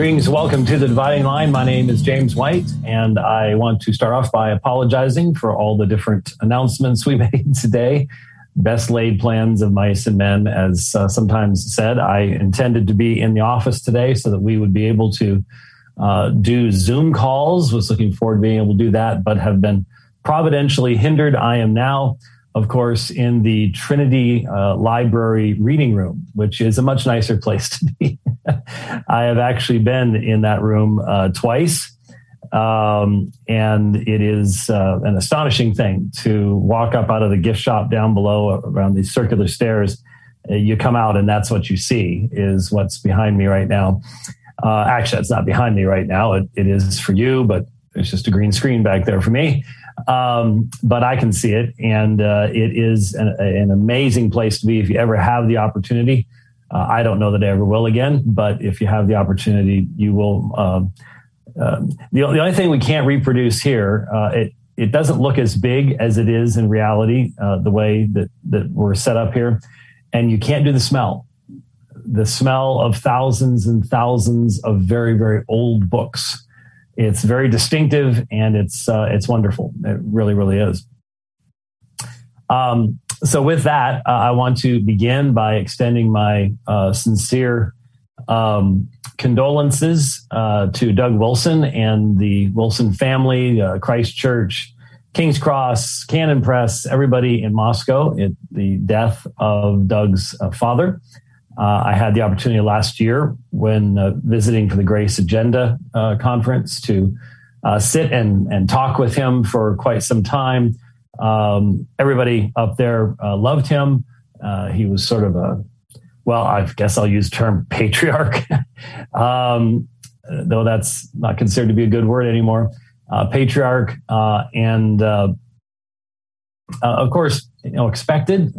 Greetings. Welcome to the Dividing Line. My name is James White, and I want to start off by apologizing for all the different announcements we made today. Best laid plans of mice and men, as uh, sometimes said. I intended to be in the office today so that we would be able to uh, do Zoom calls. Was looking forward to being able to do that, but have been providentially hindered. I am now of course, in the Trinity uh, Library reading room, which is a much nicer place to be. I have actually been in that room uh, twice. Um, and it is uh, an astonishing thing to walk up out of the gift shop down below around these circular stairs. Uh, you come out, and that's what you see is what's behind me right now. Uh, actually, it's not behind me right now. It, it is for you, but it's just a green screen back there for me. Um, but I can see it, and uh, it is an, an, amazing place to be if you ever have the opportunity. Uh, I don't know that I ever will again, but if you have the opportunity, you will. Um, uh, the, the, only thing we can't reproduce here, uh, it it doesn't look as big as it is in reality, uh, the way that that we're set up here, and you can't do the smell. The smell of thousands and thousands of very very old books it's very distinctive and it's uh, it's wonderful. It really, really is. Um, so, with that, uh, I want to begin by extending my uh, sincere um, condolences uh, to Doug Wilson and the Wilson family, uh, Christ Church, King's Cross, Canon Press, everybody in Moscow at the death of Doug's uh, father. Uh, I had the opportunity last year when uh, visiting for the Grace Agenda uh, conference to uh, sit and, and talk with him for quite some time. Um, everybody up there uh, loved him. Uh, he was sort of a, well, I guess I'll use term patriarch, um, though that's not considered to be a good word anymore. patriarch and of course, you know, expected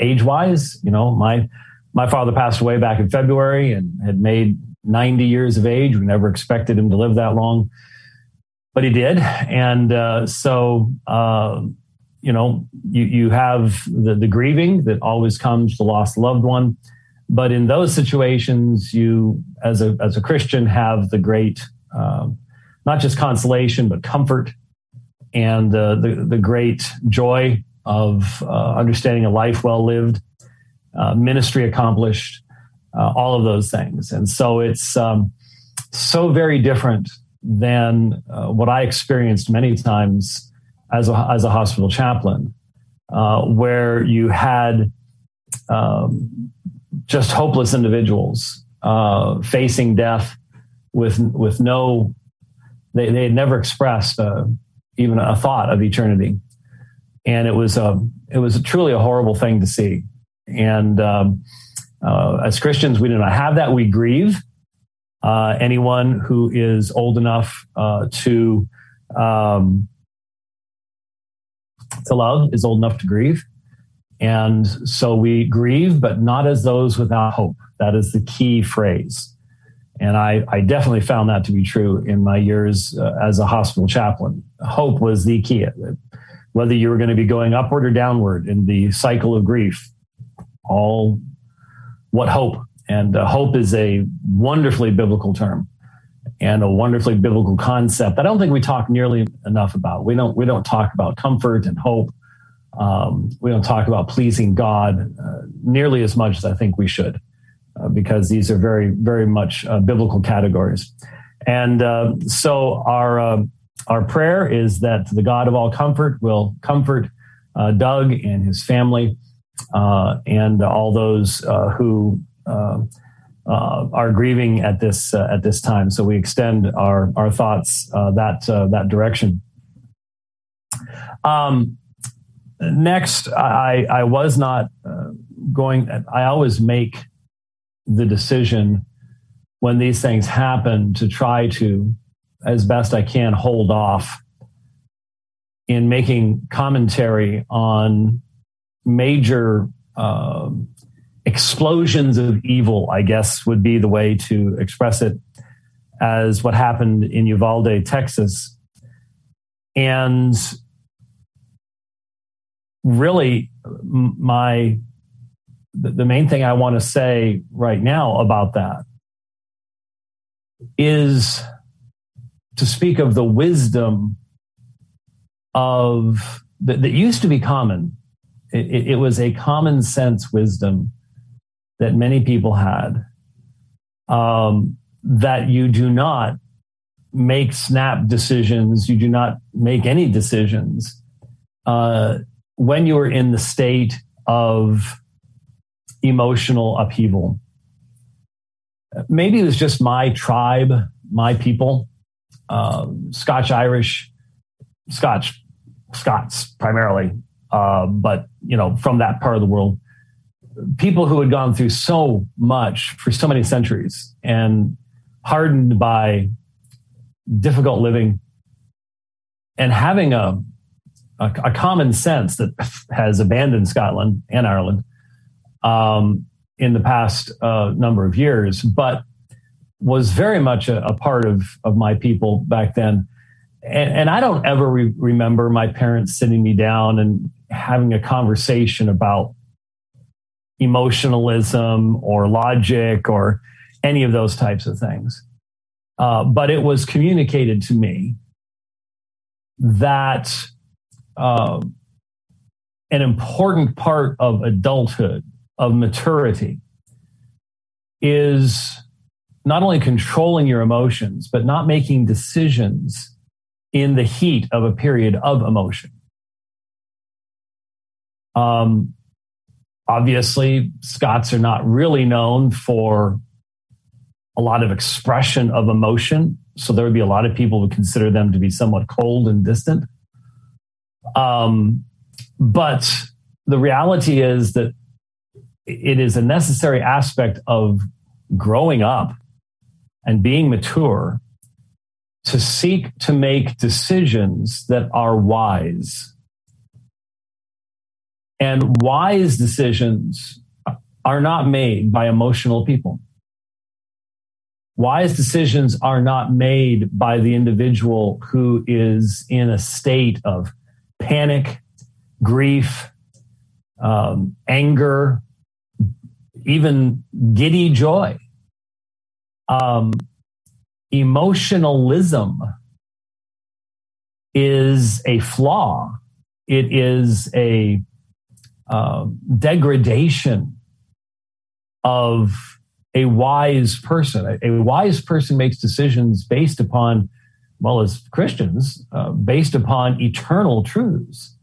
age wise. You know, my my father passed away back in February and had made 90 years of age. We never expected him to live that long, but he did. And uh, so, uh, you know, you, you have the, the grieving that always comes to lost loved one. But in those situations, you, as a, as a Christian, have the great, uh, not just consolation, but comfort and uh, the, the great joy of uh, understanding a life well lived uh, ministry accomplished, uh, all of those things. And so it's um, so very different than uh, what I experienced many times as a, as a hospital chaplain, uh, where you had um, just hopeless individuals uh, facing death with with no they, they had never expressed even a thought of eternity and it was um, it was truly a horrible thing to see and um, uh, as Christians, we do not have that. We grieve. Uh, anyone who is old enough uh, to um, to love is old enough to grieve, and so we grieve, but not as those without hope. That is the key phrase, and I, I definitely found that to be true in my years uh, as a hospital chaplain. Hope was the key. Whether you were going to be going upward or downward in the cycle of grief, all what hope. And uh, hope is a wonderfully biblical term and a wonderfully biblical concept i don't think we talk nearly enough about. We don't we don't talk about comfort and hope. Um, we don't talk about pleasing god uh, nearly as much as i think we should uh, because these are very very much uh, biblical categories. And uh, so our uh, our prayer is that the god of all comfort will comfort doug and his family and all those uh, who uh, are grieving at this at this time. So we extend our our thoughts that that direction. Um, next, I I was not going. I always make the decision when these things happen to try to, as best I can, hold off in making commentary on major um, explosions of evil, I guess would be the way to express it, as what happened in Uvalde, Texas. And really, my the main thing I want to say right now about that is to speak of the wisdom of that, that used to be common. It, it, was a common sense wisdom that many people had um, that you do not make snap decisions, you do not make any decisions uh, when you are in the state of emotional upheaval. Maybe it was just my tribe, my people, um, Scotch Irish, Scotch, Scots primarily, uh, but you know from that part of the world, people who had gone through so much for so many centuries and hardened by difficult living and having a, a, a common sense that has abandoned Scotland and Ireland um, in the past uh, number of years, but was very much a, a, part of, of my people back then. And, and I don't ever re- remember my parents sitting me down and having a conversation about emotionalism or logic or any of those types of things. Uh, but it was communicated to me that uh, an important part of adulthood of maturity is not only controlling your emotions, but not making decisions in the heat of a period of emotion. Um, obviously, Scots are not really known for a lot of expression of emotion. So there would be a lot of people who consider them to be somewhat cold and distant. Um, but the reality is that it is a necessary aspect of growing up and being mature to seek to make decisions that are wise. And wise decisions are not made by emotional people. Wise decisions are not made by the individual who is in a state of panic, grief, um, anger, even giddy joy. Um, emotionalism is a flaw. It is a uh, degradation of a wise person. A, a, wise person makes decisions based upon, well, as Christians, uh, based upon eternal truths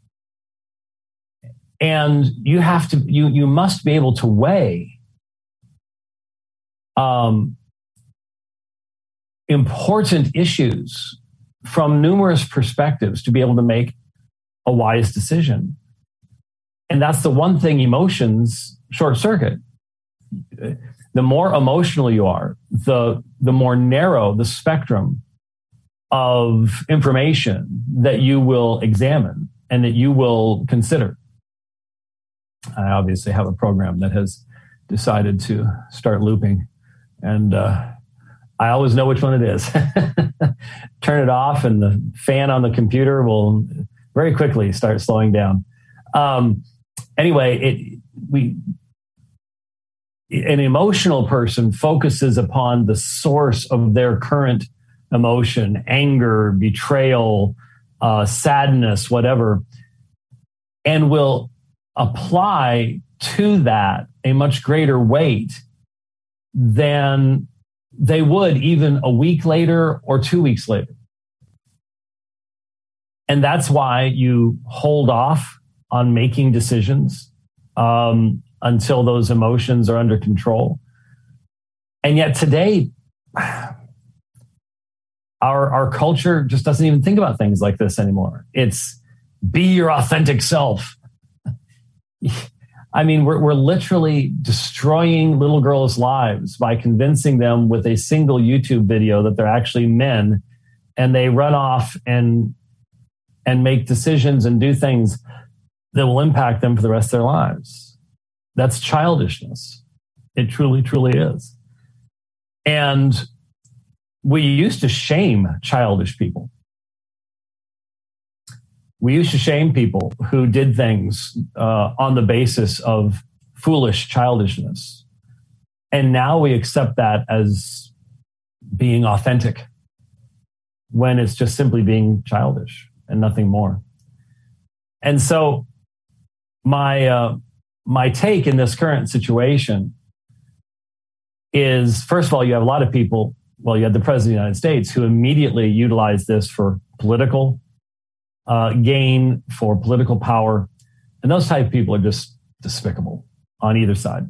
and you have to you you must be able to weigh um, important issues from numerous perspectives to be able to make a wise decision and that's the one thing emotions short circuit the more emotional you are the the more narrow the spectrum of information that you will examine and that you will consider I obviously have a program that has decided to start looping. And uh, I always know which one it is. Turn it off, and the fan on the computer will very quickly start slowing down. Um, anyway, it we an emotional person focuses upon the source of their current emotion, anger, betrayal, uh, sadness, whatever, and will apply to that a much greater weight than they would even a week later or two weeks later. And that's why you hold off on making decisions um, until those emotions are under control. And yet today, our, our culture just doesn't even think about things like this anymore. It's be your authentic self. I mean, we're, we're literally destroying little girls' lives by convincing them with a single YouTube video that they're actually men and they run off and and make decisions and do things that will impact them for the rest of their lives. That's childishness. It truly, truly is. And we used to shame childish people. We used to shame people who did things uh, on the basis of foolish childishness. And now we accept that as being authentic when it's just simply being childish and nothing more. And so my uh, my take in this current situation is first of all, you have a lot of people. Well, you had the president of the United States who immediately utilized this for political uh, gain, for political power, and those type of people are just despicable on either side.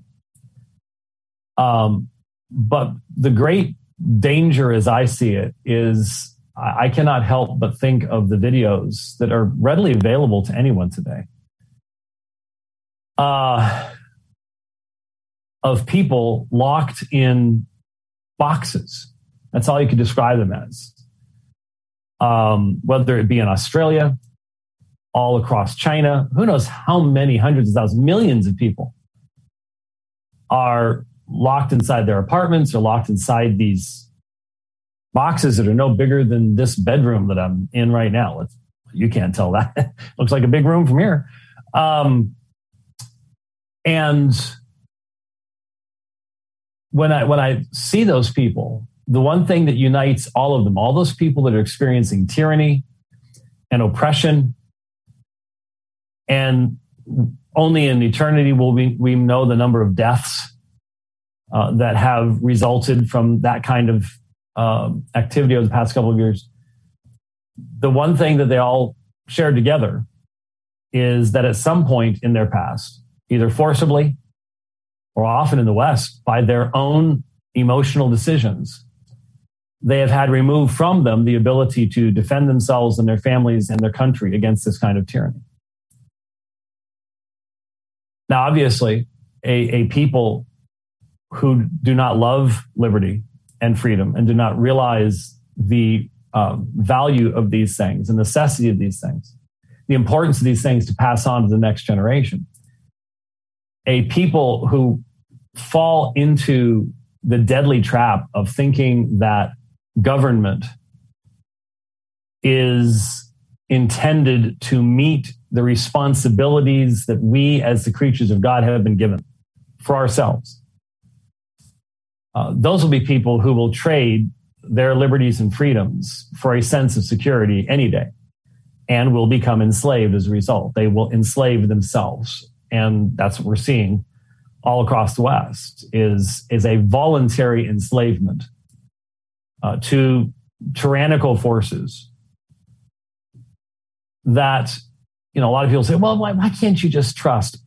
Um, but the great danger, as I see it, is I cannot help but think of the videos that are readily available to anyone today uh, of people locked in boxes. That's all you could describe them as. Um, whether it be in Australia, all across China, who knows how many hundreds of thousands, millions of people are locked inside their apartments or locked inside these boxes that are no bigger than this bedroom that I'm in right now. It's, you can't tell that. Looks like a big room from here. Um, and when I when I see those people, the one thing that unites all of them, all those people that are experiencing tyranny and oppression, and only in eternity will we, we know the number of deaths uh, that have resulted from that kind of um, activity over the past couple of years, the one thing that they all shared together is that at some point in their past, either forcibly or often in the West by their own emotional decisions, they have had removed from them the ability to defend themselves and their families and their country against this kind of tyranny. Now, obviously, a, a people who do not love liberty and freedom and do not realize the um, value of these things, the necessity of these things, the importance of these things to pass on to the next generation. A people who fall into the deadly trap of thinking that government is intended to meet the responsibilities that we as the creatures of God have been given for ourselves. Uh, those will be people who will trade their liberties and freedoms for a sense of security any day and will become enslaved as a result. They will enslave themselves. And that's what we're seeing all across the West is, is a voluntary enslavement uh, to tyrannical forces that, you know, a lot of people say, well, why, why can't you just trust?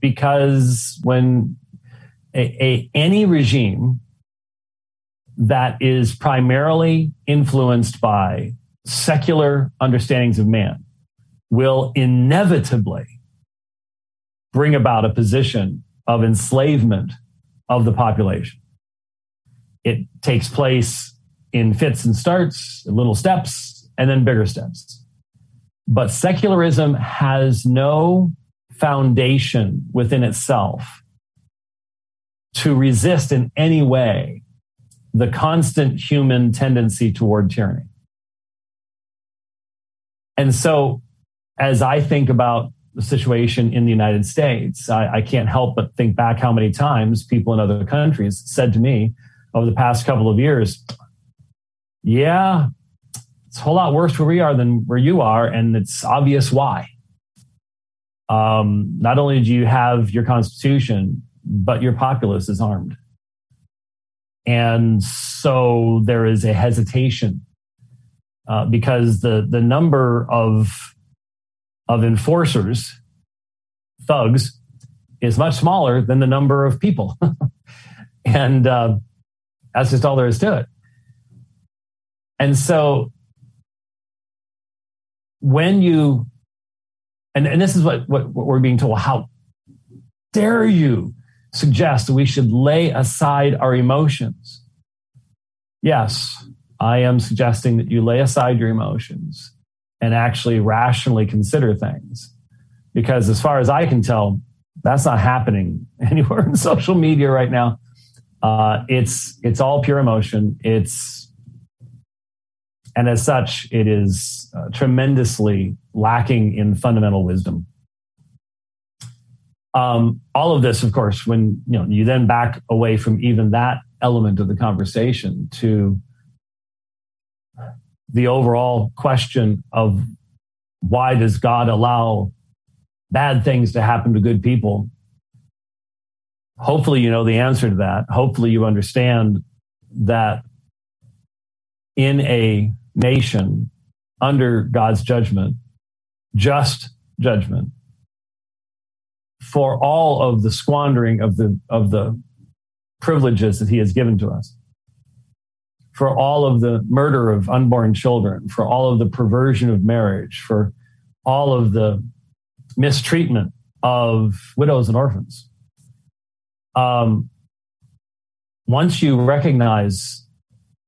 Because when a, a, any regime that is primarily influenced by secular understandings of man will inevitably bring about a position of enslavement of the population. It takes place in fits and starts, little steps, and then bigger steps. But secularism has no foundation within itself to resist in any way the constant human tendency toward tyranny. And so, as I think about the situation in the United States, I, I, can't help but think back how many times people in other countries said to me over the past couple of years, Yeah, it's a whole lot worse where we are than where you are, and it's obvious why. Um, not only do you have your constitution, but your populace is armed. And so there is a hesitation uh, because the, the number of, of enforcers, thugs, is much smaller than the number of people. and uh, that's just all there is to it. And so when you, and, and this is what, what, what we're being told, how dare you suggest we should lay aside our emotions? Yes, I am suggesting that you lay aside your emotions and actually rationally consider things. Because as far as I can tell, that's not happening anywhere in social media right now. Uh, it's it's all pure emotion. It's and as such, it is uh, tremendously lacking in fundamental wisdom. Um, all of this, of course, when you know you then back away from even that element of the conversation to the overall question of why does God allow bad things to happen to good people? Hopefully, you know the answer to that. Hopefully, you understand that in a nation under God's judgment, just judgment, for all of the squandering of the, of the privileges that He has given to us, for all of the murder of unborn children, for all of the perversion of marriage, for all of the mistreatment of widows and orphans. Um, once you recognize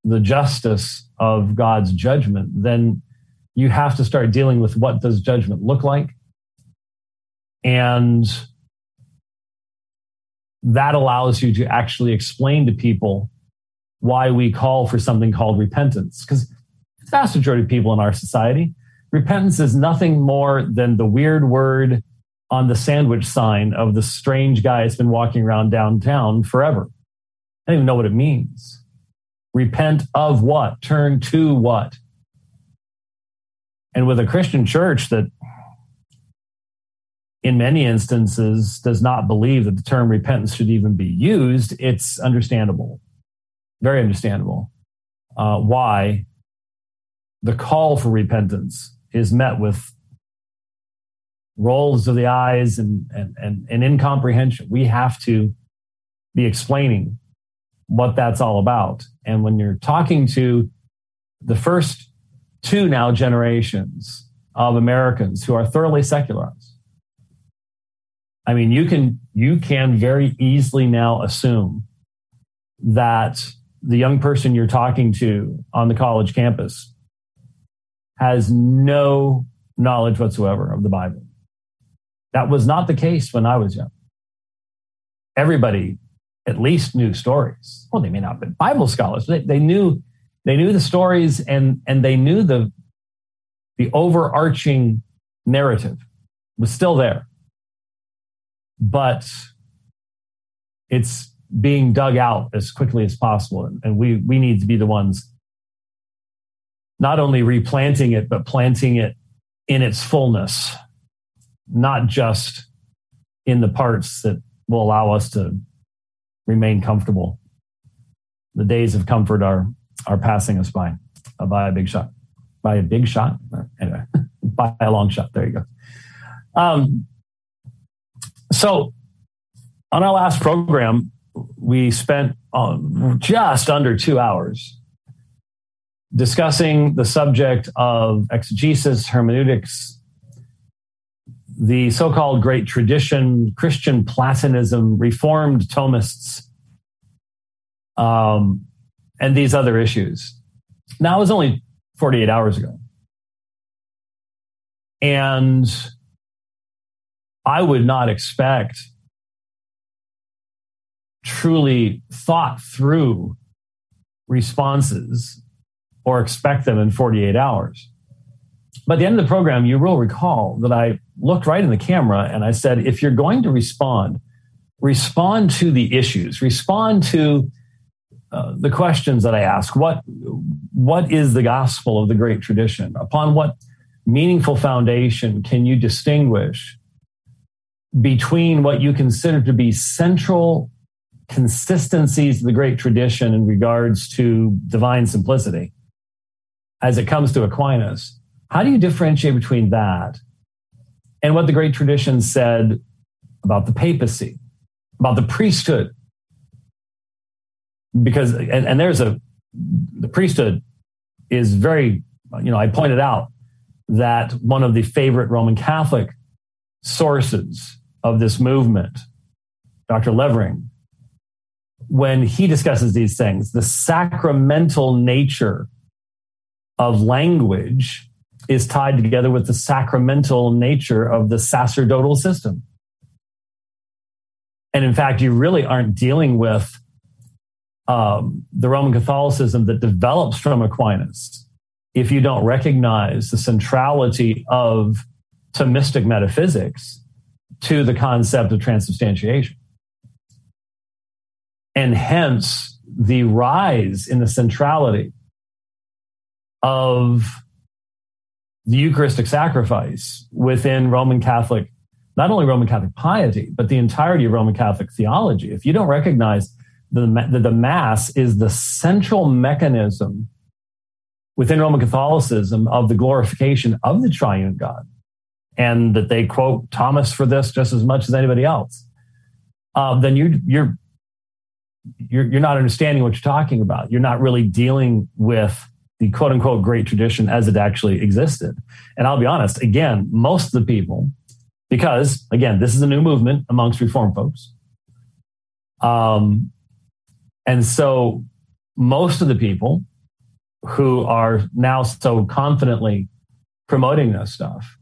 the justice of God's judgment, then you have to start dealing with what does judgment look like? And that allows you to actually explain to people why we call for something called repentance. Because the vast majority of people in our society, repentance is nothing more than the weird word on the sandwich sign of the strange guy that's been walking around downtown forever. I don't even know what it means. Repent of what? Turn to what? And with a Christian church that, in many instances, does not believe that the term repentance should even be used, it's understandable, very understandable, uh, why the call for repentance is met with rolls of the eyes and, and, and, and incomprehension. We have to be explaining what that's all about. And when you're talking to the first two now generations of Americans who are thoroughly secularized, I mean, you can you can very easily now assume that the young person you're talking to on the college campus has no knowledge whatsoever of the Bible. That was not the case when I was young. Everybody at least knew stories. Well, they may not have been Bible scholars. They, they knew they knew the stories and and they knew the the overarching narrative was still there. But it's being dug out as quickly as possible. And we we need to be the ones not only replanting it, but planting it in its fullness, not just in the parts that will allow us to remain comfortable. The days of comfort are are passing us by. Uh, by a big shot. By a big shot. Anyway, by a long shot. There you go. Um, so, on our last program, we spent um, just under two hours discussing the subject of exegesis, hermeneutics, the so called great tradition, Christian Platonism, Reformed Thomists, um, and these other issues. Now, it was only 48 hours ago. And I would not expect truly thought through responses or expect them in 48 hours. At the end of the program, you will recall that I looked right in the camera and I said, if you're going to respond, respond to the issues, respond to uh, the questions that I ask. What, what is the gospel of the great tradition? Upon what meaningful foundation can you distinguish between what you consider to be central consistencies of the great tradition in regards to divine simplicity as it comes to Aquinas? How do you differentiate between that and what the great tradition said about the papacy, about the priesthood. Because, and, and there's a, the priesthood is very, you know, I pointed out that one of the favorite Roman Catholic sources of this movement Dr. Levering, when he discusses these things, the sacramental nature of language is tied together with the sacramental nature of the sacerdotal system. And in fact, you really aren't dealing with um, the Roman Catholicism that develops from Aquinas if you don't recognize the centrality of Thomistic metaphysics to the concept of transubstantiation. And hence the rise in the centrality of the Eucharistic sacrifice within Roman Catholic, not only Roman Catholic piety, but the entirety of Roman Catholic theology. If you don't recognize that the, Mass is the central mechanism within Roman Catholicism of the glorification of the triune God, and that they quote Thomas for this just as much as anybody else, uh, then you, you're you're you're not understanding what you're talking about. You're not really dealing with the quote unquote great tradition as it actually existed. And I'll be honest, again, most of the people, because again, this is a new movement amongst reform folks. Um, and so most of the people who are now so confidently promoting this stuff,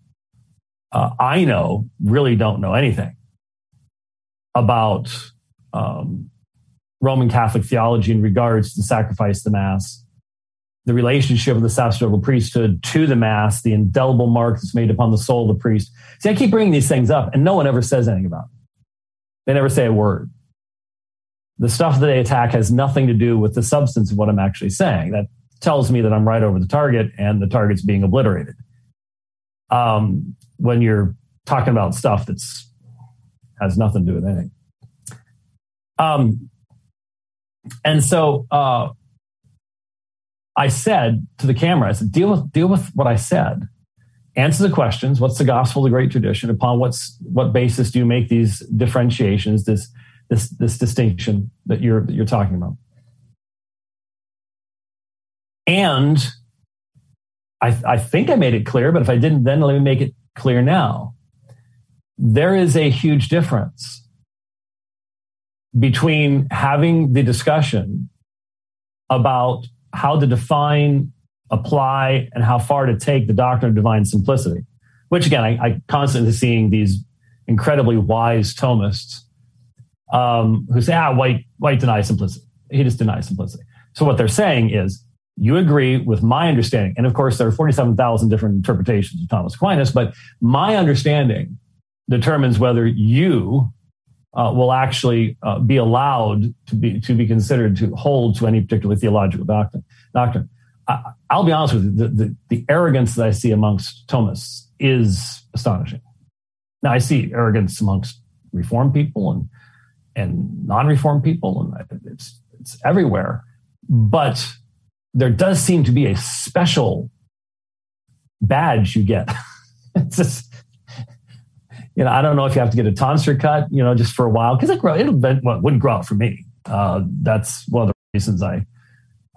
uh, I know really don't know anything about um, Roman Catholic theology in regards to the sacrifice the Mass, the relationship of the sacerdotal priesthood to the Mass, the indelible mark that's made upon the soul of the priest. See, I keep bringing these things up, and no one ever says anything about it. They never say a word. The stuff that they attack has nothing to do with the substance of what I'm actually saying. That tells me that I'm right over the target and the target's being obliterated. Um, when you're talking about stuff that's has nothing to do with anything. Um, and so uh, I said to the camera, I said, deal with, deal with what I said. Answer the questions. What's the gospel, the great tradition? Upon what's, what basis do you make these differentiations, this, this, this distinction that you're, that you're talking about? And I, I think I made it clear, but if I didn't, then let me make it clear now. There is a huge difference between having the discussion about how to define, apply, and how far to take the doctrine of divine simplicity, which again, I, I constantly seeing these incredibly wise Thomists um, who say, ah, White, White denies simplicity. He just denies simplicity. So what they're saying is, you agree with my understanding. And of course, there are 47,000 different interpretations of Thomas Aquinas, but my understanding determines whether you uh, will actually uh, be allowed to be to be considered to hold to any particular theological doctrine. Doctrine. I, will be honest with you. The, the, the, arrogance that I see amongst Thomists is astonishing. Now I see arrogance amongst Reformed people and and non-Reformed people, and it's it's everywhere. But there does seem to be a special badge you get. it's just you know, I don't know if you have to get a tonsure cut, you know, just for a while because it grow. It'll well, it wouldn't grow out for me. Uh, that's one of the reasons I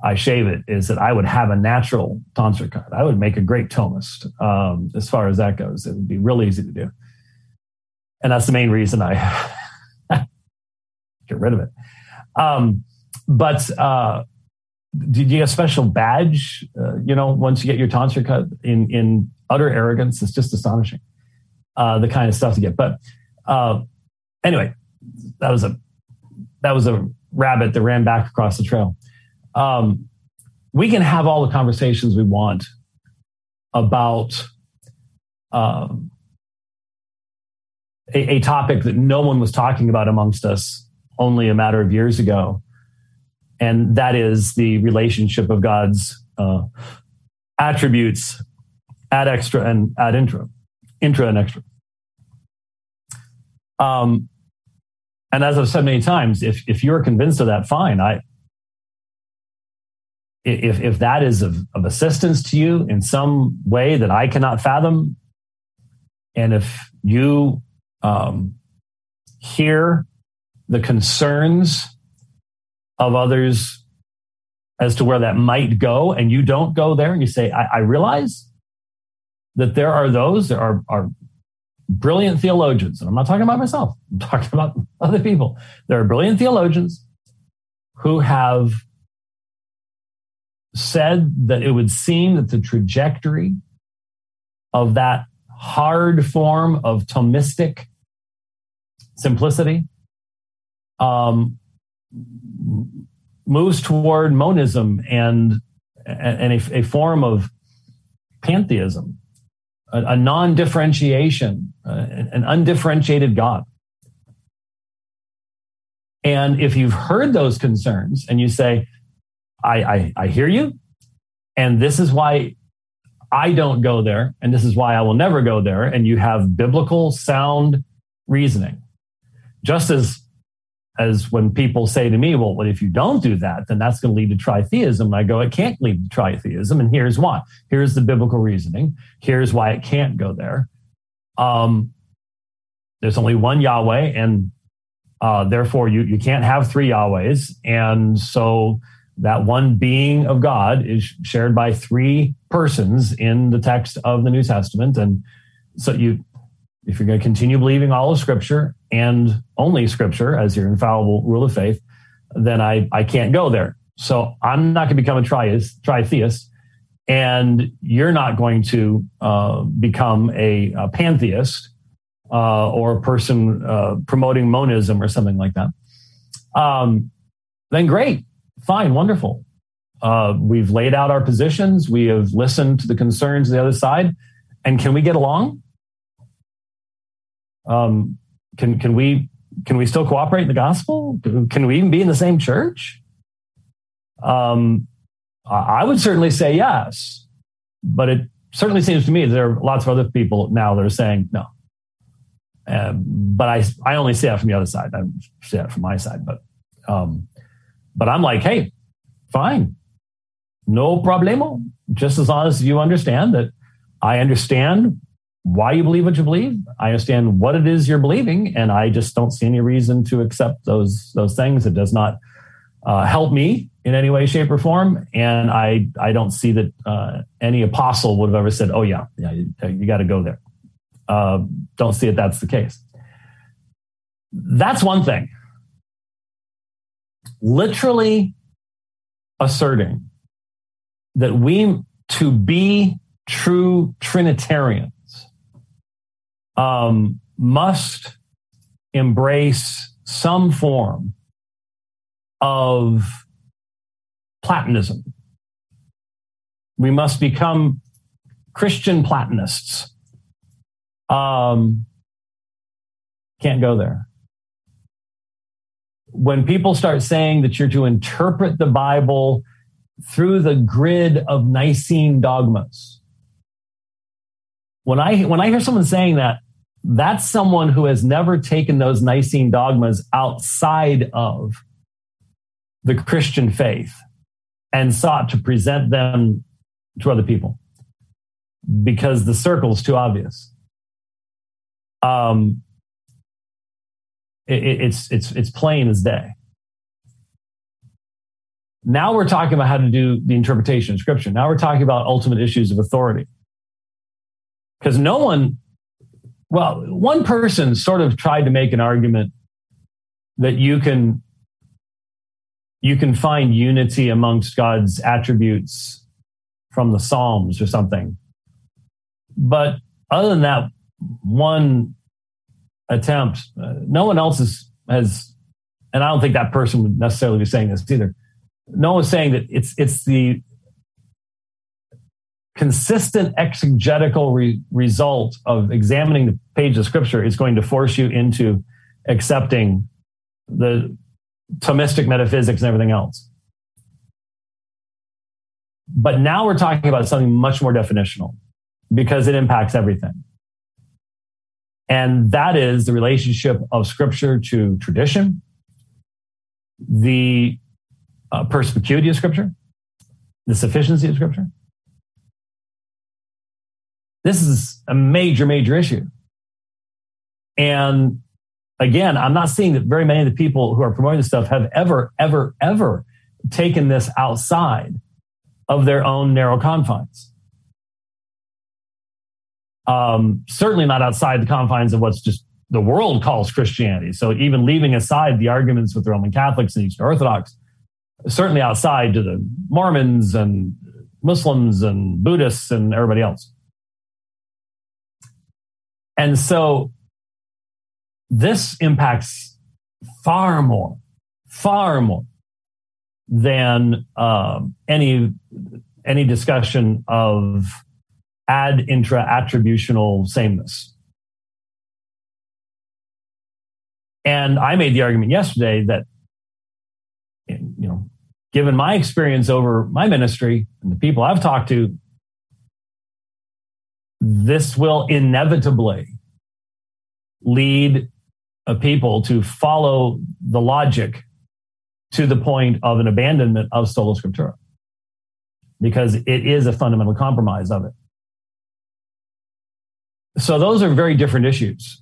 I shave it is that I would have a natural tonsure cut. I would make a great Thomist um, as far as that goes. It would be really easy to do, and that's the main reason I get rid of it. Um, but uh, you get a special badge? Uh, you know, once you get your tonsure cut in in utter arrogance, it's just astonishing uh, the kind of stuff to get. But uh, anyway, that was a that was a rabbit that ran back across the trail. Um, we can have all the conversations we want about um, a, a topic that no one was talking about amongst us only a matter of years ago, and that is the relationship of God's uh, attributes ad extra and ad intra intra and extra. Um, and as I've said many times, if if you're convinced of that, fine. I if if that is of, of assistance to you in some way that I cannot fathom, and if you um, hear the concerns of others as to where that might go, and you don't go there, and you say, I, I realize that there are those, there are, are brilliant theologians, and I'm not talking about myself, I'm talking about other people. There are brilliant theologians who have said that it would seem that the trajectory of that hard form of Thomistic simplicity um, moves toward monism and, and a, a form of pantheism, a, a non differentiation, uh, an undifferentiated God. And if you've heard those concerns and you say, I, I, I hear you, and this is why I don't go there, and this is why I will never go there, and you have biblical sound reasoning. Just as as when people say to me, well, what if you don't do that? Then that's going to lead to tritheism. I go, it can't lead to tritheism. And here's why. Here's the biblical reasoning. Here's why it can't go there. Um, there's only one Yahweh, and uh, therefore you, you can't have three Yahwehs. And so that one being of God is shared by three persons in the text of the New Testament. And so you, if you're going to continue believing all of Scripture and only Scripture as your infallible rule of faith, then I, I can't go there. So I'm not going to become a tritheist, tritheist and you're not going to uh, become a, a pantheist uh, or a person uh, promoting monism or something like that. Um, then great, fine, wonderful. Uh, we've laid out our positions. We have listened to the concerns of the other side. And can we get along? Um, can can we can we still cooperate in the gospel? Can we even be in the same church? Um, I would certainly say yes, but it certainly seems to me there are lots of other people now that are saying no. Uh, but I I only see that from the other side. I see that from my side, but um, but I'm like, hey, fine, no problemo. Just as long as you understand that I understand why you believe what you believe. I understand what it is you're believing, and I just don't see any reason to accept those those things. It does not uh, help me in any way, shape, or form, and I I don't see that uh, any apostle would have ever said, "Oh yeah, yeah, you, you got to go there." Uh, don't see that that's the case. That's one thing. Literally asserting that we to be true Trinitarian um, must embrace some form of Platonism. We must become Christian Platonists. Um, can't go there. When people start saying that you're to interpret the Bible through the grid of Nicene dogmas, when I when I hear someone saying that, that's someone who has never taken those Nicene dogmas outside of the Christian faith and sought to present them to other people because the circle is too obvious. Um, it, it's it's it's plain as day. Now we're talking about how to do the interpretation of Scripture. Now we're talking about ultimate issues of authority, because no one well, one person sort of tried to make an argument that you can you can find unity amongst God's attributes from the Psalms or something. But other than that one attempt, uh, no one else is, has, and I don't think that person would necessarily be saying this either. No one's saying that it's it's the consistent exegetical re- result of examining the page of scripture is going to force you into accepting the Thomistic metaphysics and everything else. But now we're talking about something much more definitional because it impacts everything. And that is the relationship of scripture to tradition, the uh, perspicuity of scripture, the sufficiency of scripture, this is a major, major issue. And again, I'm not seeing that very many of the people who are promoting this stuff have ever, ever, ever taken this outside of their own narrow confines. Um, certainly not outside the confines of what's just the world calls Christianity. So even leaving aside the arguments with the Roman Catholics and Eastern Orthodox, certainly outside to the Mormons and Muslims and Buddhists and everybody else. And so this impacts far more, far more than um, any any discussion of ad intra attributional sameness. And I made the argument yesterday that, you know, given my experience over my ministry and the people I've talked to, this will inevitably lead a people to follow the logic to the point of an abandonment of sola scriptura because it is a fundamental compromise of it. So those are very different issues.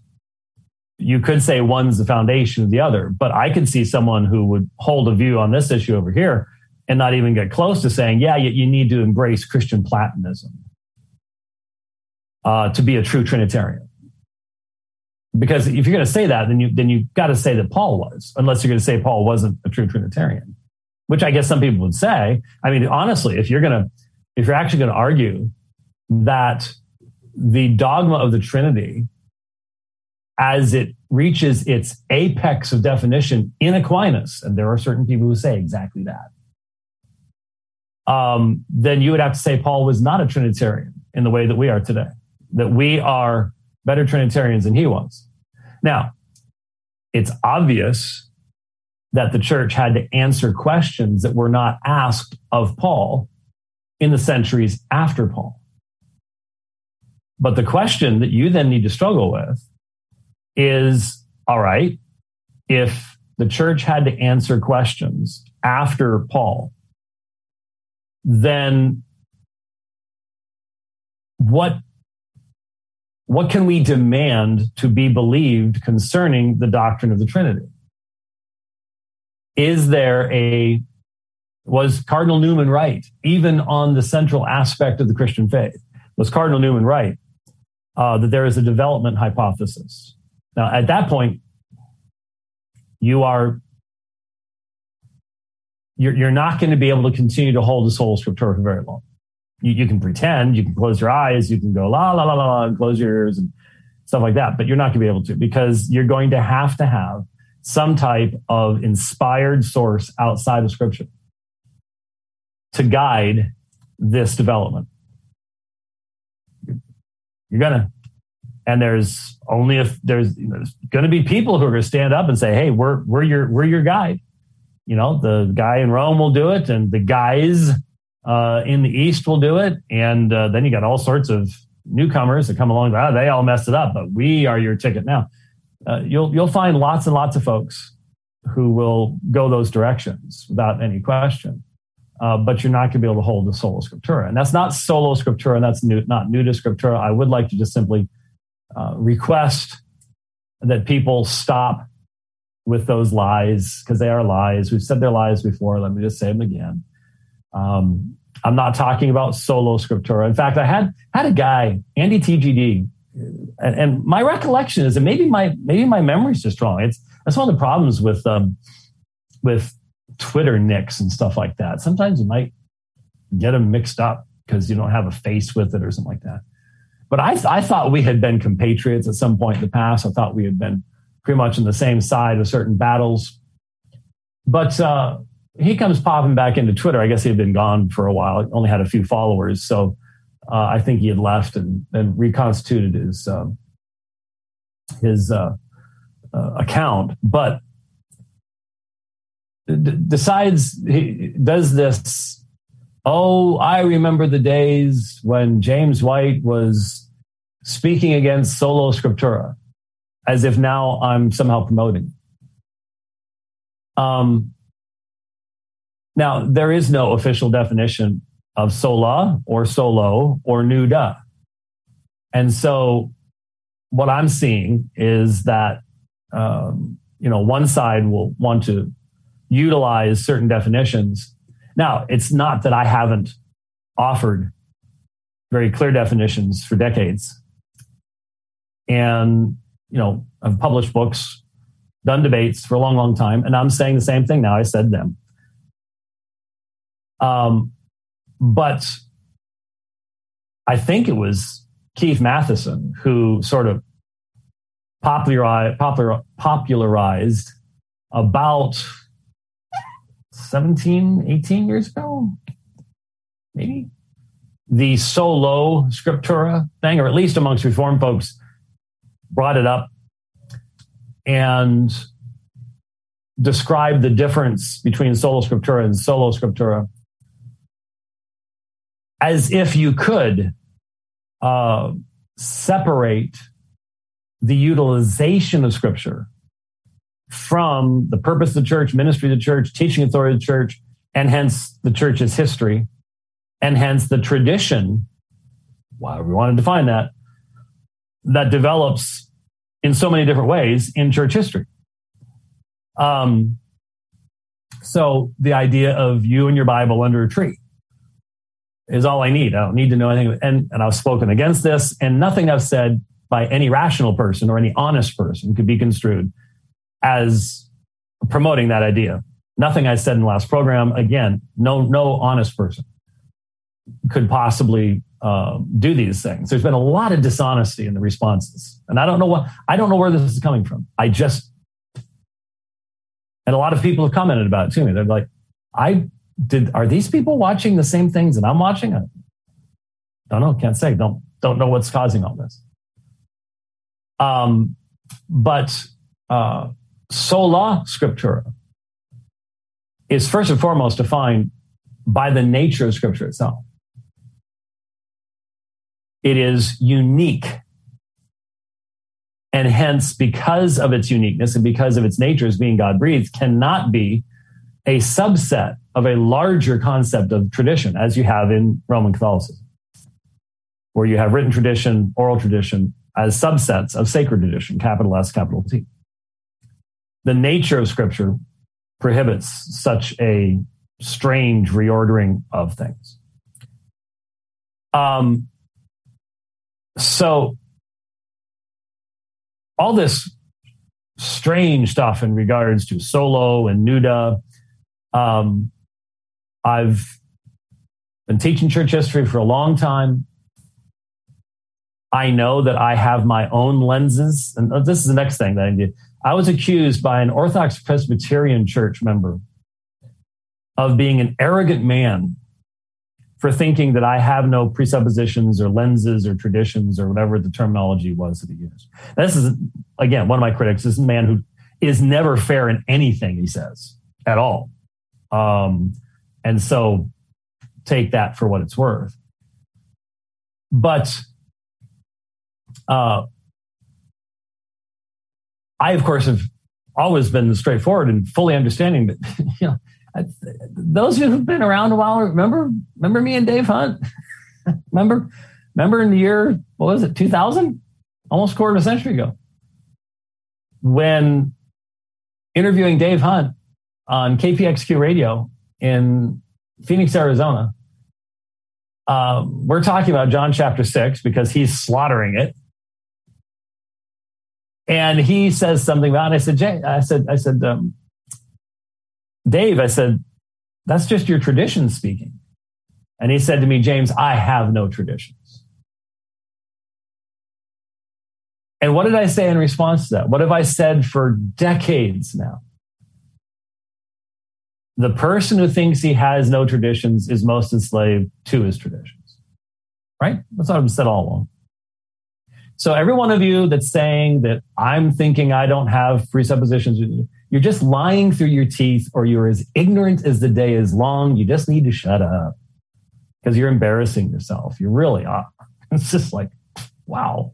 You could say one's the foundation of the other, but I could see someone who would hold a view on this issue over here and not even get close to saying, yeah, you, you need to embrace Christian Platonism uh, to be a true Trinitarian. Because if you're going to say that, then you then you've got to say that Paul was, unless you're going to say Paul wasn't a true Trinitarian, which I guess some people would say. I mean, honestly, if you're going to if you're actually going to argue that the dogma of the Trinity, as it reaches its apex of definition in Aquinas, and there are certain people who say exactly that, um, then you would have to say Paul was not a Trinitarian in the way that we are today, that we are better Trinitarians than he was. Now, it's obvious that the church had to answer questions that were not asked of Paul in the centuries after Paul. But the question that you then need to struggle with is all right, if the church had to answer questions after Paul, then what what can we demand to be believed concerning the doctrine of the Trinity? Is there a, was Cardinal Newman right, even on the central aspect of the Christian faith? Was Cardinal Newman right uh, that there is a development hypothesis? Now, at that point, you are you're, you're not going to be able to continue to hold the sola scriptura for very long you, you can pretend, you can close your eyes, you can go la la la la la, and close your ears and stuff like that, but you're not going to be able to because you're going to have to have some type of inspired source outside of scripture to guide this development. You're gonna, and there's only if there's, you know, there's to be people who are to stand up and say, "Hey, we're we're your we're your guide." You know, the guy in Rome will do it, and the guys uh, in the East will do it. And uh, then you got all sorts of newcomers that come along. Oh, they all messed it up, but we are your ticket now. Uh, you'll you'll find lots and lots of folks who will go those directions without any question. Uh, but you're not going to be able to hold the solo scriptura, and that's not solo scriptura, and that's new, not nuda scriptura. I would like to just simply uh, request that people stop with those lies because they are lies. We've said their lies before. Let me just say them again. Um, I'm not talking about solo scriptura. In fact, I had had a guy, Andy TGD, and, and my recollection is that maybe my maybe my memory's just wrong. It's that's one of the problems with um, with Twitter nicks and stuff like that. Sometimes you might get them mixed up because you don't have a face with it or something like that. But I, I thought we had been compatriots at some point in the past. I thought we had been pretty much on the same side of certain battles. But uh, he comes popping back into Twitter. I guess he had been gone for a while, only had a few followers. So uh, I think he had left and, and reconstituted his um, his uh, uh, account. But d- decides he does this. Oh, I remember the days when James White was speaking against solo scriptura, as if now I'm somehow promoting. Um, now, there is no official definition of sola or solo or nuda. And so what I'm seeing is that, um, you know, one side will want to utilize certain definitions. Now, it's not that I haven't offered very clear definitions for decades. And, you know, I've published books, done debates for a long, long time, and I'm saying the same thing now I said them. Um, but I think it was Keith Mathison who sort of popularized, popularized about 17, 18 years ago, maybe, the sola scriptura thing, or at least amongst Reformed folks, brought it up and described the difference between solo scriptura and solo scriptura as if you could uh, separate the utilization of scripture from the purpose of the church, ministry of the church, teaching authority of the church, and hence the church's history, and hence the tradition, however we want to define that, that develops in so many different ways in church history. Um, so the idea of you and your Bible under a tree is all I need. I don't need to know anything. And, and I've spoken against this, and nothing I've said by any rational person or any honest person could be construed as promoting that idea. Nothing I said in the last program, again, no, no honest person could possibly uh, do these things. There's been a lot of dishonesty in the responses, and I don't know what I don't know where this is coming from. I just and a lot of people have commented about it to me. They're like, "I did. Are these people watching the same things that I'm watching?" I don't know. Can't say. Don't don't know what's causing all this. Um, but uh, sola scriptura is first and foremost defined by the nature of scripture itself. It is unique. And hence, because of its uniqueness and because of its nature as being God breathed, cannot be a subset of a larger concept of tradition, as you have in Roman Catholicism, where you have written tradition, oral tradition as subsets of sacred tradition, capital S, capital T the nature of scripture prohibits such a strange reordering of things. Um, so, all this strange stuff in regards to solo and nuda. Um, I've been teaching church history for a long time. I know that I have my own lenses, and this is the next thing that I did. I was accused by an Orthodox Presbyterian church member of being an arrogant man for thinking that I have no presuppositions or lenses or traditions or whatever the terminology was that he used. This is, again, one of my critics. This is a man who is never fair in anything he says at all. Um, and so take that for what it's worth. But uh, I, of course, have always been straightforward and fully understanding that, you know, those who've been around a while, remember, remember me and Dave Hunt? remember, remember in the year, what was it, 2000? Almost quarter of a century ago. When interviewing Dave Hunt on KPXQ radio in Phoenix, Arizona, uh, we're talking about John chapter six because he's slaughtering it and he says something about it. I said, Jay, I said, I said, um, Dave, I said, that's just your tradition speaking. And he said to me, James, I have no traditions. And what did I say in response to that? What have I said for decades now? The person who thinks he has no traditions is most enslaved to his traditions. Right? That's what I've said all along. So every one of you that's saying that I'm thinking I don't have presuppositions, you're just lying through your teeth or you're as ignorant as the day is long. You just need to shut up because you're embarrassing yourself. You really are. It's just like, wow.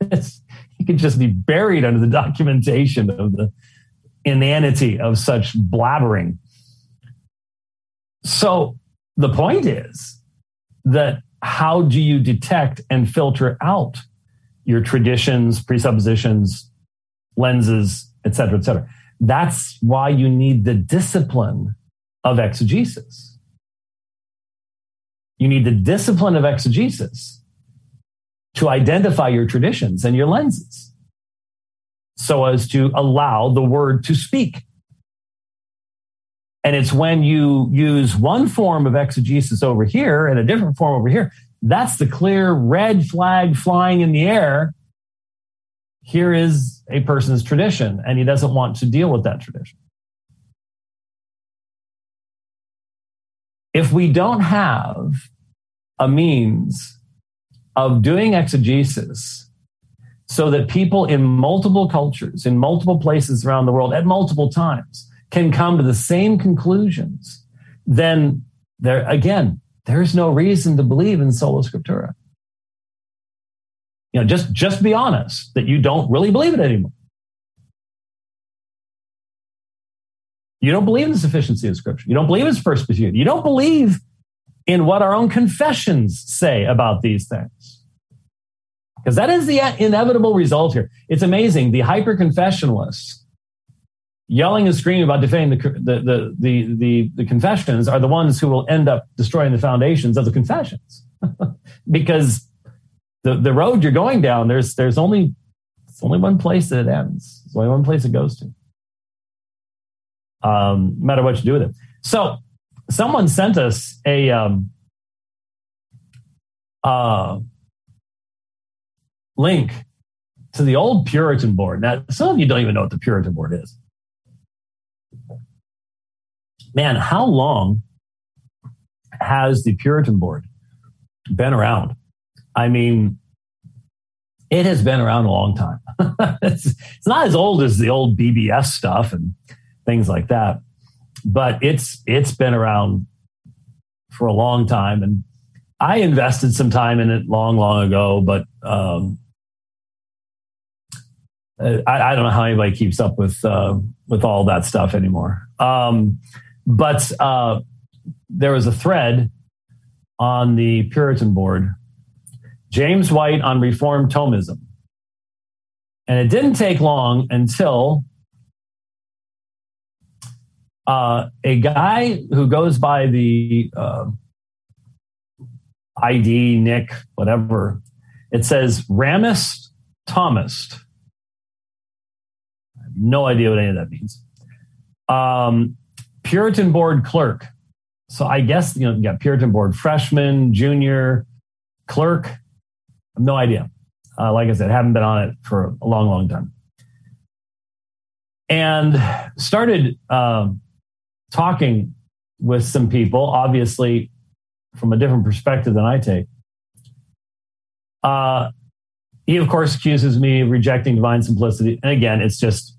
It's, you could just be buried under the documentation of the inanity of such blabbering. So the point is that how do you detect and filter out your traditions, presuppositions, lenses, et cetera, et cetera. That's why you need the discipline of exegesis. You need the discipline of exegesis to identify your traditions and your lenses so as to allow the word to speak. And it's when you use one form of exegesis over here and a different form over here, that's the clear red flag flying in the air. Here is a person's tradition, and he doesn't want to deal with that tradition. If we don't have a means of doing exegesis so that people in multiple cultures, in multiple places around the world at multiple times can come to the same conclusions, then there, again, there's no reason to believe in sola scriptura. You know, just, just be honest that you don't really believe it anymore. You don't believe in the sufficiency of scripture. You don't believe in it's perspicuity. You don't believe in what our own confessions say about these things. Because that is the inevitable result here. It's amazing. The hyper confessionalists yelling and screaming about defending the, the, the, the, the, confessions are the ones who will end up destroying the foundations of the confessions. because the, the road you're going down, there's, there's only, it's only one place that it ends. It's only one place it goes to. Um, no matter what you do with it. So someone sent us a um, uh, link to the old Puritan board. Now, some of you don't even know what the Puritan board is. Man, how long has the Puritan board been around? I mean, it has been around a long time. it's, it's not as old as the old BBS stuff and things like that but it's it's been around for a long time, and I invested some time in it long, long ago. But um, I, I, don't know how anybody keeps up with uh, with all that stuff anymore. Um, but uh, there was a thread on the Puritan board, James White on Reformed Thomism. And it didn't take long until uh, a guy who goes by the uh, ID, Nick, whatever, it says Ramist Thomist. I have no idea what any of that means. Um, Puritan board clerk. So I guess, you know, you got Puritan board freshman, junior, clerk. no idea. Uh, like I said, haven't been on it for a long, long time. And started um, talking with some people, obviously from a different perspective than I take. Uh, he, of course, accuses me of rejecting divine simplicity. And again, it's just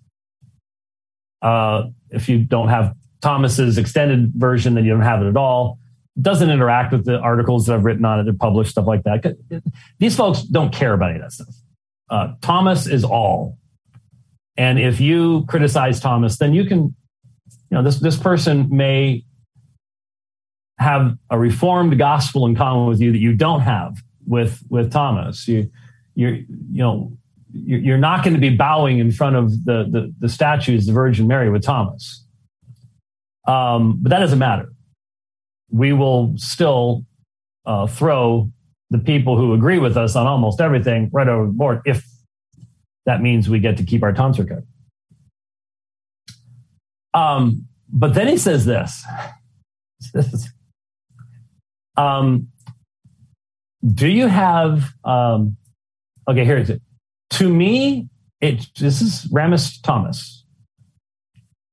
uh, if you don't have Thomas's extended version, then you don't have it at all. Doesn't interact with the articles that I've written on it and published, stuff like that. These folks don't care about any of that stuff. Uh, Thomas is all. And if you criticize Thomas, then you can you know, this, this person may have a reformed gospel in common with you that you don't have with, with Thomas. You, you're, you know, you're not going to be bowing in front of the, the, the statues the Virgin Mary with Thomas. Um, but that doesn't matter. We will still uh, throw the people who agree with us on almost everything right over the board if that means we get to keep our tonsure cut. Um, but then he says this. um, do you have, um, okay, here is it. To me, it, this is Ramist Thomist.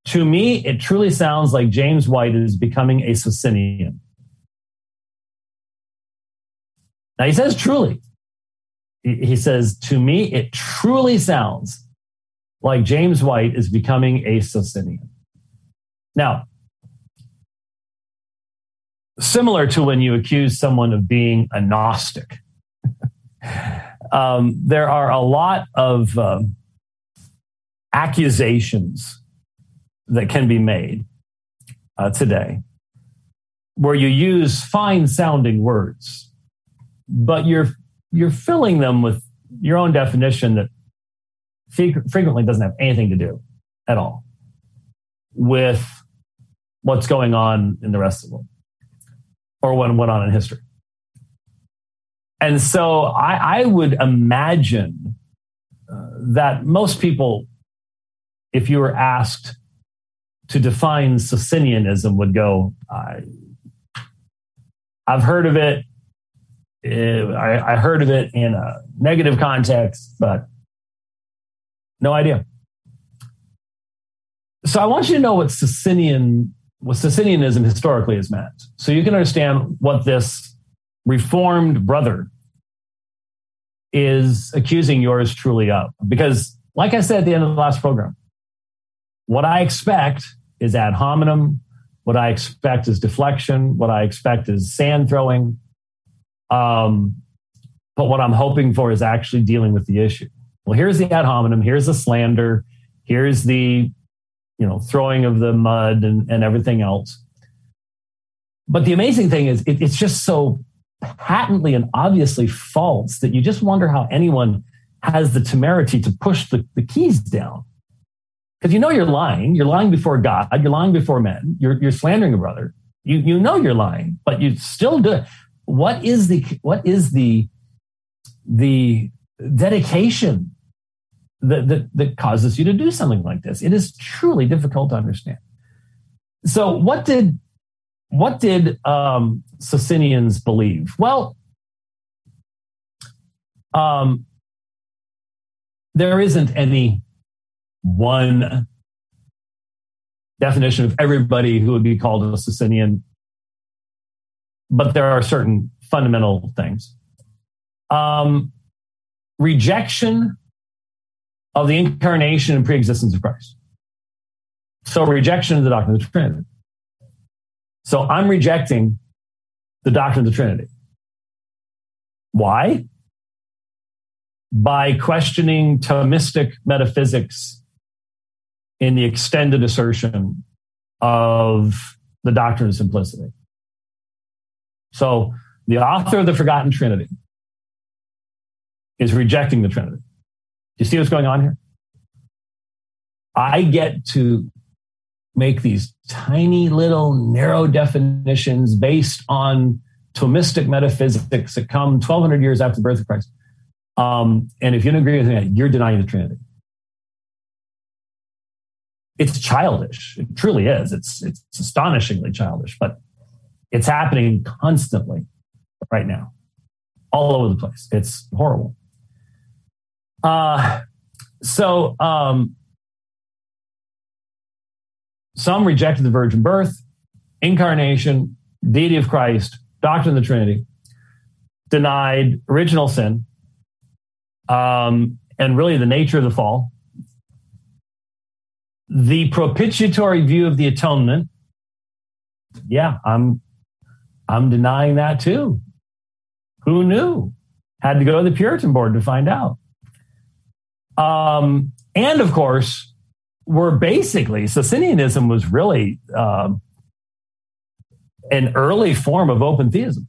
To me, it truly sounds like James White is becoming a Socinian. Now he says truly. He says, to me, it truly sounds like James White is becoming a Socinian. Now, similar to when you accuse someone of being a Gnostic, um, there are a lot of um, accusations that can be made uh, today where you use fine sounding words, but you're, you're filling them with your own definition that frequently doesn't have anything to do at all with what's going on in the rest of the world or what went on in history. and so I, I would imagine uh, that most people, if you were asked to define Socinianism, would go, I, I've heard of it. I, I heard of it in a negative context, but no idea. So I want you to know what Socinian, what Socinianism historically has meant, so you can understand what this reformed brother is accusing yours truly of. Because, like I said at the end of the last program, what I expect is ad hominem. What I expect is deflection. What I expect is sand throwing. Um, but what I'm hoping for is actually dealing with the issue. Well, here's the ad hominem. Here's the slander. Here's the, you know, throwing of the mud and, and everything else. But the amazing thing is, it, it's just so patently and obviously false that you just wonder how anyone has the temerity to push the, the keys down. Because you know you're lying. You're lying before God. You're lying before men. You're, you're slandering a brother. You, you know you're lying, but you still do it. What is the, what is the, the dedication that, that, that causes you to do something like this? It is truly difficult to understand. So what did what did um, Socinians believe? Well, um, there isn't any one definition of everybody who would be called a Socinian, but there are certain fundamental things. Um, rejection of the incarnation and preexistence of Christ. So, rejection of the doctrine of the Trinity. So I'm rejecting the doctrine of the Trinity. Why? By questioning Thomistic metaphysics in the extended assertion of the doctrine of simplicity. So the author of the Forgotten Trinity is rejecting the Trinity. Do you see what's going on here? I get to make these tiny little narrow definitions based on Thomistic metaphysics that come 1200 years after the birth of Christ. Um, and if you don't agree with me, you're denying the Trinity. It's childish. It truly is. It's, it's astonishingly childish, but it's happening constantly right now, all over the place. It's horrible. Uh, so, um, some rejected the virgin birth, incarnation, deity of Christ, doctrine of the Trinity, denied original sin, um, and really the nature of the fall. The propitiatory view of the atonement, yeah, I'm I'm denying that too. Who knew? Had to go to the Puritan board to find out. Um, and of course, we're basically Socinianism was really um, an early form of open theism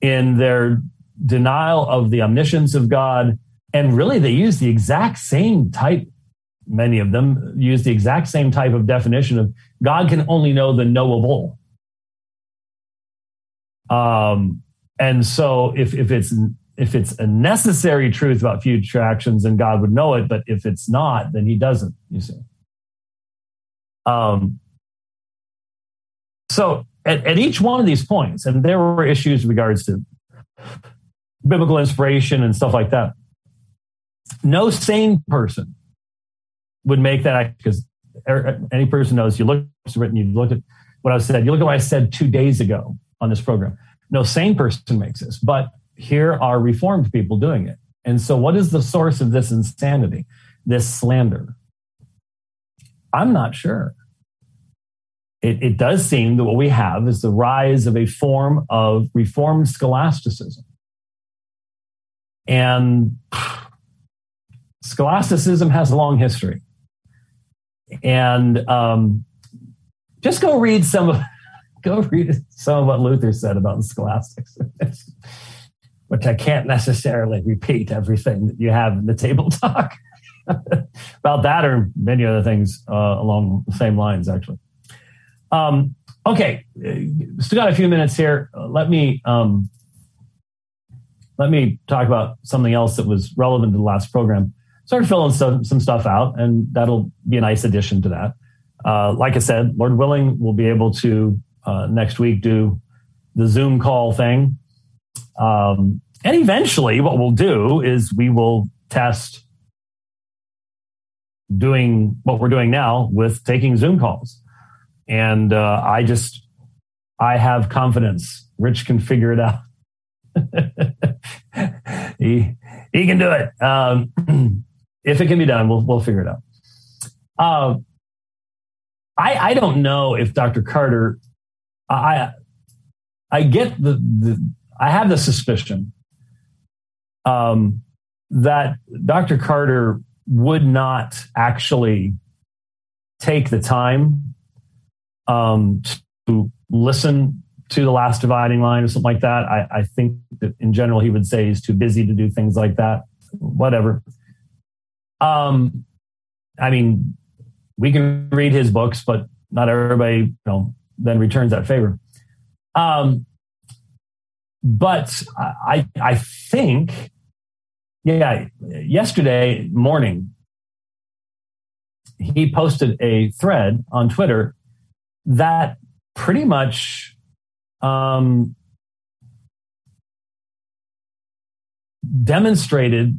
in their denial of the omniscience of God. And really, they use the exact same type, many of them use the exact same type of definition of God can only know the knowable. Um, and so if, if it's if it's a necessary truth about future actions, then God would know it. But if it's not, then he doesn't, you see. Um, so at, at each one of these points, and there were issues in regards to biblical inspiration and stuff like that. No sane person would make that because er, er, any person knows you look written, you look at what I said, you look at what I said two days ago on this program. No sane person makes this, but here are reformed people doing it. And so, what is the source of this insanity, this slander? I'm not sure. It, it, does seem that what we have is the rise of a form of reformed scholasticism. And scholasticism has a long history. And um, just go read some of go read some of what Luther said about the scholastics which I can't necessarily repeat everything that you have in the table talk about that or many other things uh, along the same lines, actually. Um, okay, still got a few minutes here. let me um, let me talk about something else that was relevant to the last program. Start filling some, some stuff out, and that'll be a nice addition to that. Uh, like I said, Lord willing, we'll be able to uh, next week do the Zoom call thing. Um, and eventually, what we'll do is we will test doing what we're doing now with taking Zoom calls. And uh, I just, I have confidence. Rich can figure it out. he he can do it. Um, if it can be done, we'll we'll figure it out. Uh, I I don't know if Dr. Carter. I I get the, the I have the suspicion um, that Dr. Carter would not actually take the time um, to listen to the last dividing line or something like that. I, I, think that in general he would say he's too busy to do things like that. Whatever. Um, I mean, we can read his books, but not everybody, you know, then returns that favor. Um, but I, I think, yeah, yesterday morning, he posted a thread on Twitter that pretty much um, demonstrated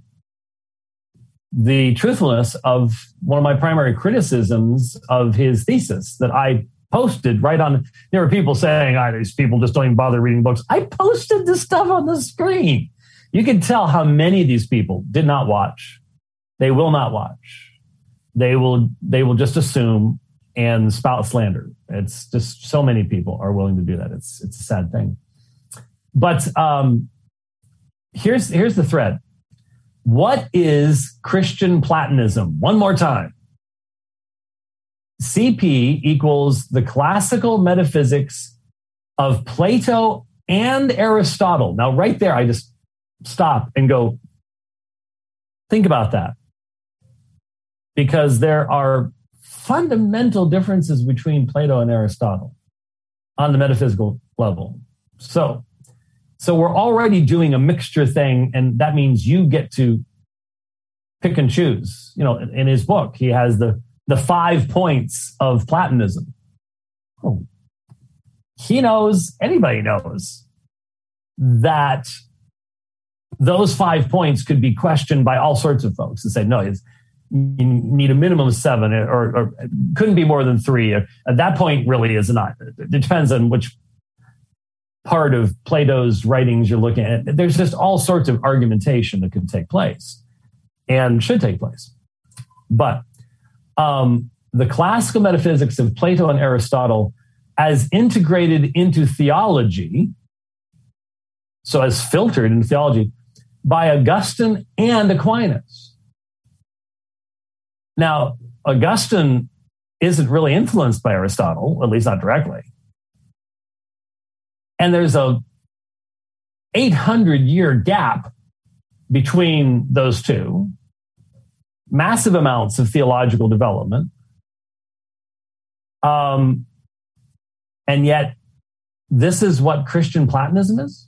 the truthfulness of one of my primary criticisms of his thesis that I posted right on. There were people saying, oh, these people just don't even bother reading books. I posted this stuff on the screen. You can tell how many of these people did not watch. They will not watch. They will, they will just assume and spout slander. It's just so many people are willing to do that. It's, it's a sad thing. But um, here's, here's the thread. What is Christian Platonism? One more time. CP equals the classical metaphysics of Plato and Aristotle. Now, right there, I just stop and go, think about that. Because there are fundamental differences between Plato and Aristotle on the metaphysical level. So, so we're already doing a mixture thing, and that means you get to pick and choose. You know, in his book, he has the the five points of Platonism. Oh, he knows, anybody knows that those five points could be questioned by all sorts of folks and say, no, you need a minimum of seven or, or couldn't be more than three. At that point, really is not. It depends on which part of Plato's writings you're looking at. There's just all sorts of argumentation that could take place and should take place. But um, the classical metaphysics of Plato and Aristotle as integrated into theology, so as filtered in theology by Augustine and Aquinas. Now, Augustine isn't really influenced by Aristotle, at least not directly. And there's a 800 year gap between those two massive amounts of theological development. Um, and yet, this is what Christian Platonism is.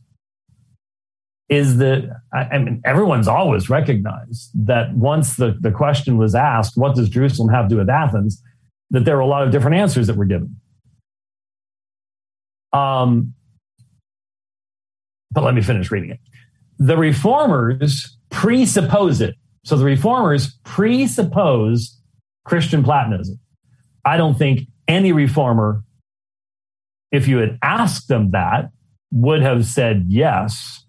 Is that, I mean, everyone's always recognized that once the, the question was asked, what does Jerusalem have to do with Athens? That there were a lot of different answers that were given. Um, but let me finish reading it. The reformers presuppose it so the reformers presuppose Christian Platonism. I don't think any reformer, if you had asked them that, would have said yes.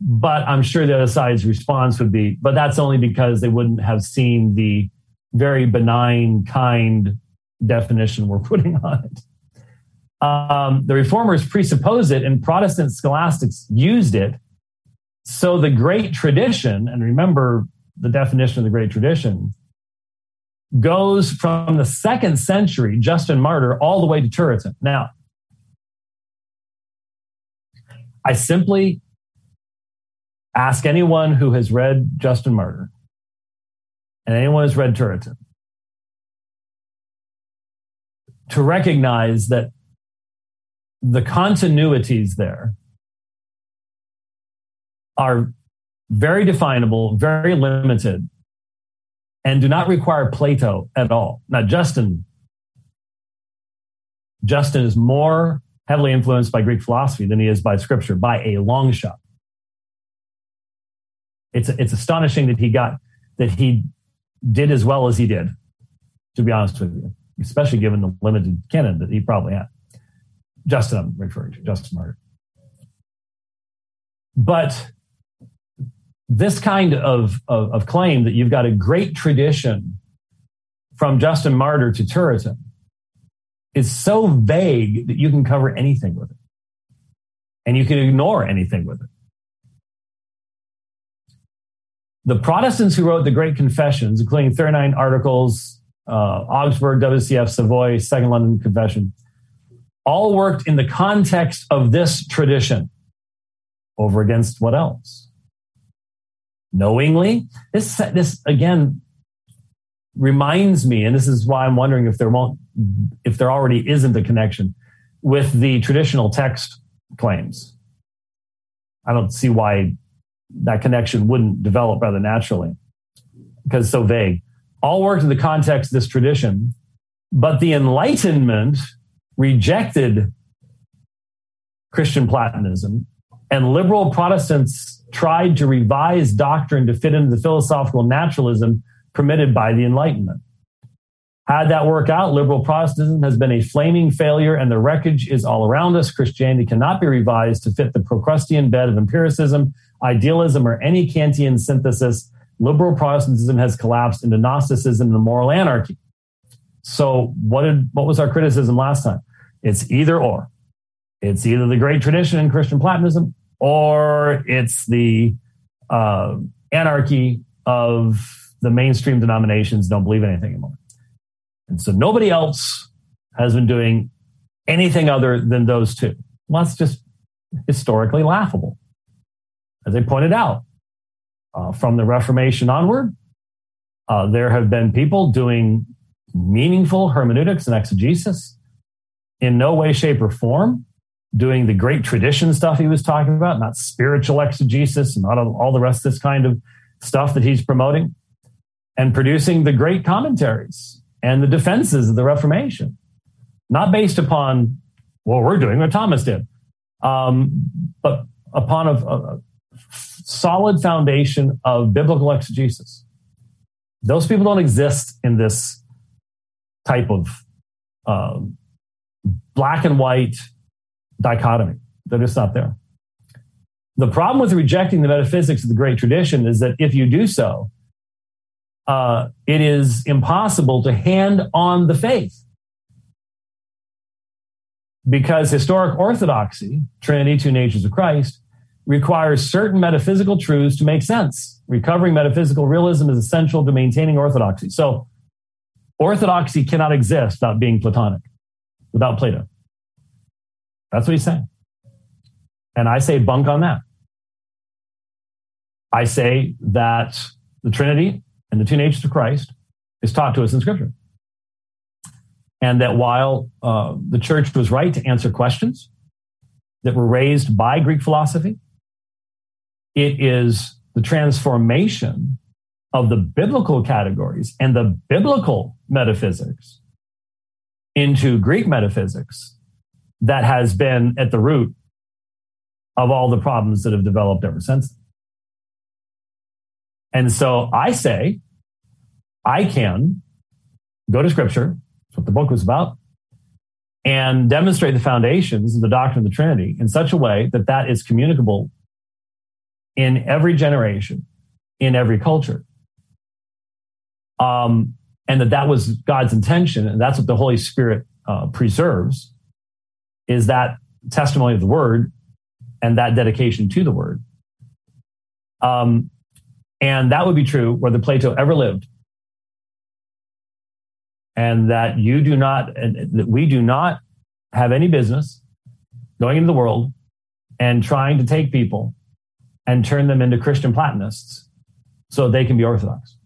But I'm sure the other side's response would be, but that's only because they wouldn't have seen the very benign, kind definition we're putting on it. Um, the reformers presuppose it, and Protestant scholastics used it so the great tradition, and remember the definition of the great tradition, goes from the second century, Justin Martyr, all the way to Turretin. Now, I simply ask anyone who has read Justin Martyr and anyone who's read Turretin to recognize that the continuities there are very definable, very limited, and do not require Plato at all. Now, Justin, Justin is more heavily influenced by Greek philosophy than he is by scripture by a long shot. It's, it's astonishing that he got, that he did as well as he did, to be honest with you, especially given the limited canon that he probably had. Justin, I'm referring to, Justin Martyr. But this kind of, of, of, claim that you've got a great tradition from Justin Martyr to Turretin is so vague that you can cover anything with it. And you can ignore anything with it. The Protestants who wrote the Great Confessions, including 39 articles, uh, Augsburg, WCF, Savoy, Second London Confession, all worked in the context of this tradition over against what else? Knowingly. This, this again reminds me, and this is why I'm wondering if there won't, if there already isn't a connection with the traditional text claims. I don't see why that connection wouldn't develop rather naturally because so vague. All worked in the context of this tradition, but the Enlightenment rejected Christian Platonism, and liberal Protestants tried to revise doctrine to fit into the philosophical naturalism permitted by the Enlightenment. How'd that work out? Liberal Protestantism has been a flaming failure, and the wreckage is all around us. Christianity cannot be revised to fit the Procrustean bed of empiricism, idealism, or any Kantian synthesis. Liberal Protestantism has collapsed into Gnosticism and moral anarchy. So what did what was our criticism last time? It's either or. It's either the great tradition in Christian Platonism or it's the uh, anarchy of the mainstream denominations don't believe anything anymore. And so nobody else has been doing anything other than those two. Well, that's just historically laughable. As I pointed out, uh, from the Reformation onward, uh, there have been people doing meaningful hermeneutics and exegesis in no way, shape, or form doing the great tradition stuff he was talking about, not spiritual exegesis not all the rest of this kind of stuff that he's promoting, and producing the great commentaries and the defenses of the Reformation, not based upon what we're doing, what Thomas did, um, but upon a, a solid foundation of biblical exegesis. Those people don't exist in this type of um, black and white dichotomy. They're just not there. The problem with rejecting the metaphysics of the great tradition is that if you do so, uh, it is impossible to hand on the faith. Because historic orthodoxy, Trinity, two natures of Christ, requires certain metaphysical truths to make sense. Recovering metaphysical realism is essential to maintaining orthodoxy. So, orthodoxy cannot exist without being Platonic, without Plato. That's what he's saying. And I say bunk on that. I say that the Trinity and the two natures of Christ is taught to us in Scripture. And that while uh, the church was right to answer questions that were raised by Greek philosophy, it is the transformation of the biblical categories and the biblical metaphysics into Greek metaphysics that has been at the root of all the problems that have developed ever since. And so I say, I can go to scripture, that's what the book was about, and demonstrate the foundations of the doctrine of the Trinity in such a way that that is communicable in every generation, in every culture. Um, and that that was God's intention, and that's what the Holy Spirit uh, preserves is that testimony of the word and that dedication to the word. Um, and that would be true whether Plato ever lived. And that you do not, that we do not have any business going into the world and trying to take people and turn them into Christian Platonists so they can be Orthodox.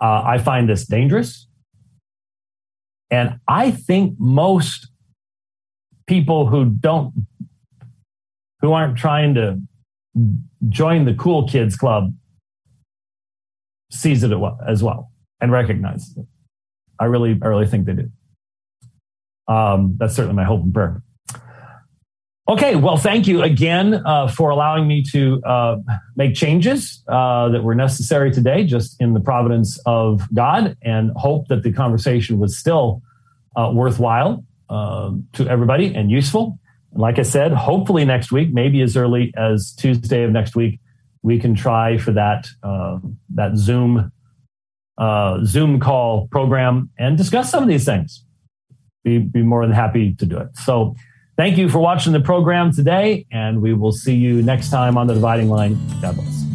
Uh, I find this dangerous. And I think most people who don't who aren't trying to join the cool kids club sees it as well and recognizes it. I really, I really think they do. Um, that's certainly my hope and prayer. Okay, well, thank you again uh, for allowing me to uh, make changes uh, that were necessary today, just in the providence of God, and hope that the conversation was still uh, worthwhile um, to everybody and useful. And like I said, hopefully next week, maybe as early as Tuesday of next week, we can try for that um, that Zoom uh, Zoom call program and discuss some of these things. Be, be more than happy to do it. So. Thank you for watching the program today, and we will see you next time on the dividing line. God bless.